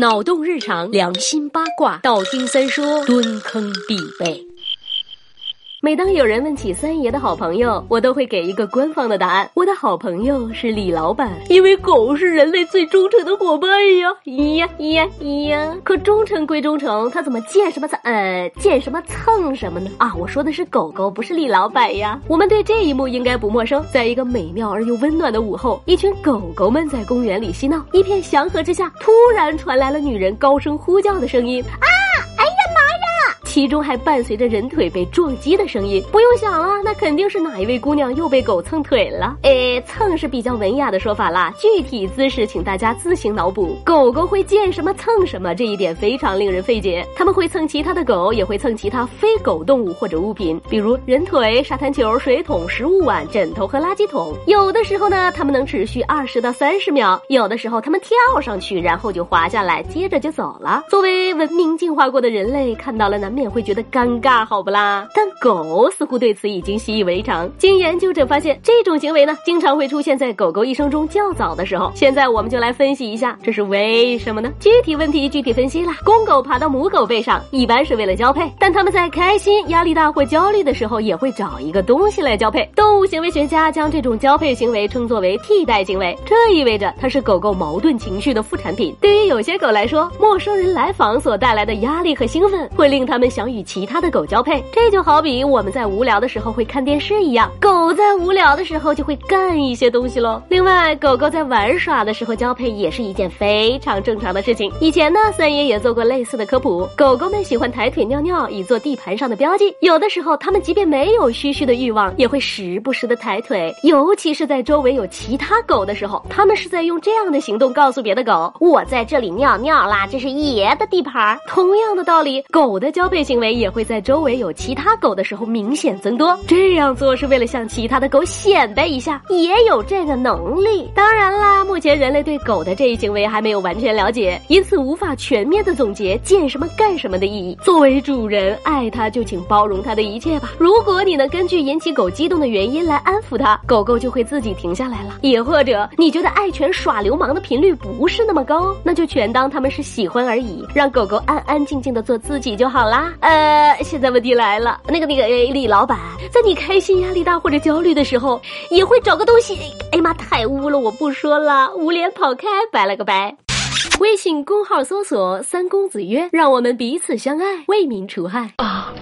脑洞日常，良心八卦，道听三说，蹲坑必备。每当有人问起三爷的好朋友，我都会给一个官方的答案。我的好朋友是李老板，因为狗是人类最忠诚的伙伴呀！咿呀咿呀咿呀！可忠诚归忠诚，他怎么见什么蹭呃见什么蹭什么呢？啊，我说的是狗狗，不是李老板呀。我们对这一幕应该不陌生。在一个美妙而又温暖的午后，一群狗狗们在公园里嬉闹，一片祥和之下，突然传来了女人高声呼叫的声音啊！其中还伴随着人腿被撞击的声音，不用想了，那肯定是哪一位姑娘又被狗蹭腿了。诶，蹭是比较文雅的说法啦，具体姿势请大家自行脑补。狗狗会见什么蹭什么，这一点非常令人费解。他们会蹭其他的狗，也会蹭其他非狗动物或者物品，比如人腿、沙滩球、水桶、食物碗、枕头和垃圾桶。有的时候呢，它们能持续二十到三十秒；有的时候，它们跳上去，然后就滑下来，接着就走了。作为文明进化过的人类，看到了难免。也会觉得尴尬，好不啦？但狗似乎对此已经习以为常。经研究者发现，这种行为呢，经常会出现在狗狗一生中较早的时候。现在我们就来分析一下，这是为什么呢？具体问题具体分析啦。公狗爬到母狗背上，一般是为了交配，但它们在开心、压力大或焦虑的时候，也会找一个东西来交配。动物行为学家将这种交配行为称作为替代行为，这意味着它是狗狗矛盾情绪的副产品。对于有些狗来说，陌生人来访所带来的压力和兴奋，会令它们。想与其他的狗交配，这就好比比我们在无聊的时候会看电视一样，狗在无聊的时候就会干一些东西喽。另外，狗狗在玩耍的时候交配也是一件非常正常的事情。以前呢，三爷也做过类似的科普。狗狗们喜欢抬腿尿尿，以做地盘上的标记。有的时候，它们即便没有嘘嘘的欲望，也会时不时的抬腿，尤其是在周围有其他狗的时候，它们是在用这样的行动告诉别的狗：“我在这里尿尿啦，这是爷的地盘。”同样的道理，狗的交配。行为也会在周围有其他狗的的时候明显增多。这样做是为了向其他的狗显摆一下，也有这个能力。当然啦，目前人类对狗的这一行为还没有完全了解，因此无法全面的总结见什么干什么的意义。作为主人，爱它就请包容它的一切吧。如果你能根据引起狗激动的原因来安抚它，狗狗就会自己停下来了。也或者你觉得爱犬耍流氓的频率不是那么高，那就全当他们是喜欢而已，让狗狗安安静静的做自己就好啦。呃，现在问题来了，那个那个李老板，在你开心、压力大或者焦虑的时候，也会找个东西。哎妈，太污了，我不说了，捂脸跑开，拜了个拜。微信公号搜索“三公子曰”，让我们彼此相爱，为民除害。啊。